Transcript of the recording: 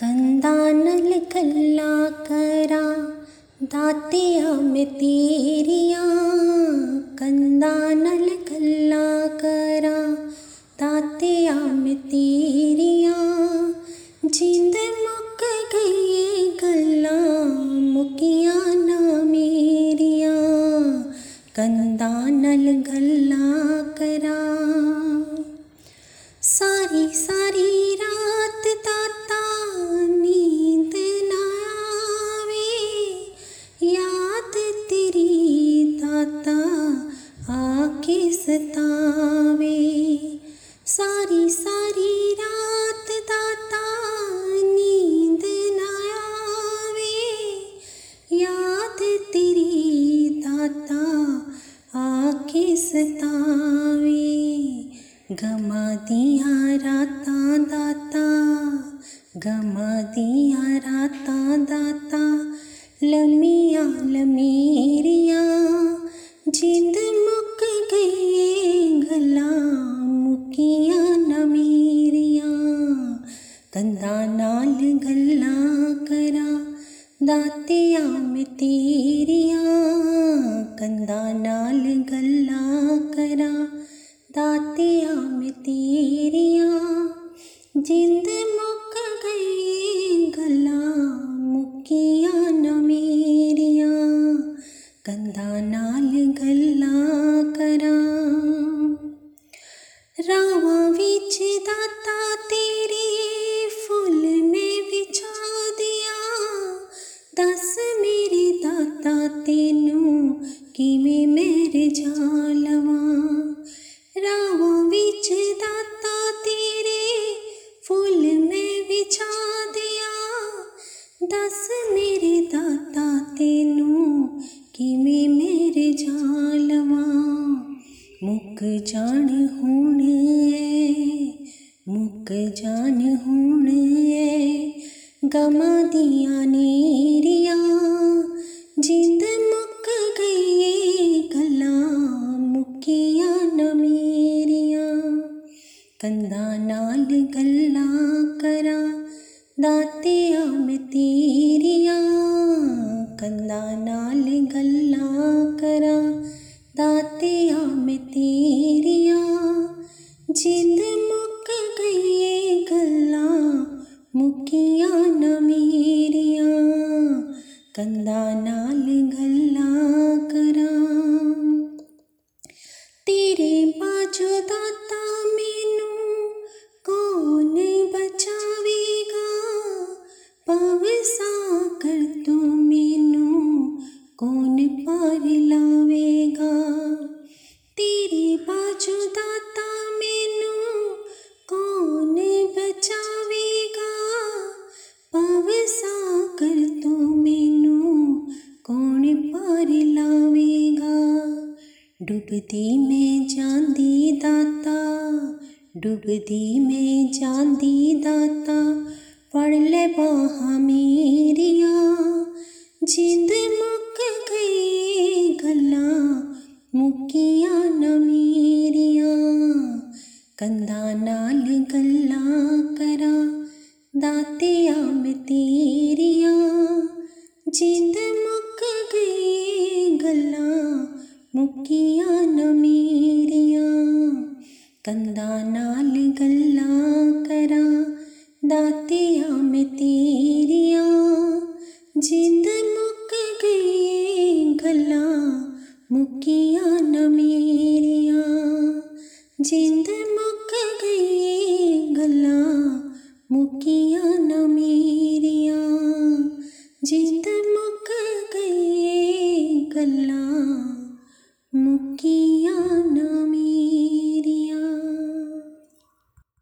कन्दा कल्ला करा दातिया मितिरिया कन्दा नल सारी सारी रात ताता नींद ना आवे। याद तेरी ताता आके सतावे। गमा दिया रातां दाता, गमा दिया रातां दाता। लमिया लमेरिया, जिंद नाल गल्ला करा दातिया में कंधा नाल गल्ला करा दातिया में जिंद मुक गई ਤੈਨੂੰ ਕਿਵੇਂ ਮੈਂ ਰਜਾ ਲਵਾਂ? ਰਾਹੋਂ ਵਿੱਚ ਦਾਤਾ ਤੇਰੇ, ਫੁੱਲ ਮੈਂ ਵਿਛਾ ਦਿਆ। ਦੱਸ ਮੇਰੇ ਦਾਤਾ ਤੈਨੂੰ ਕਿਵੇਂ ਮੈਂ ਰਜਾ ਲਵਾਂ? ਮੁੱਕ ਜਾਣ ਹੁਣ ਐ, ਮੁੱਕ ਜਾਣ ਹੁਣ ਐ। ਗਮਾਂ ਦੀਆਂ ਨੀਰੀਆਂ कंधा नाल गल्ला करा, दातिया में तेरिया। कंधा नाल गल्ला करा, दातिया में तेरिया। जिंद मुक गई गल्ला मुकिया न मेरिया। कंधा नाल गल्ला करा। तेरे बाजू दाता डुबदी में जांदी दाता डुबदी में जांदी दाता फड़ ले बाहां मेरिया। जिंद मुक गई गल्ला मुकिया न मेरिया। कंधा नाल गल्ला करा दातिया में तेरिया। जिंद मुक गई गल्ला मुकिया न मेरिया, कंधा नाल गल्ला करा, दातिया में तेरिया। जिंद मुक गई गल्ला मुकिया न मेरिया। जिंद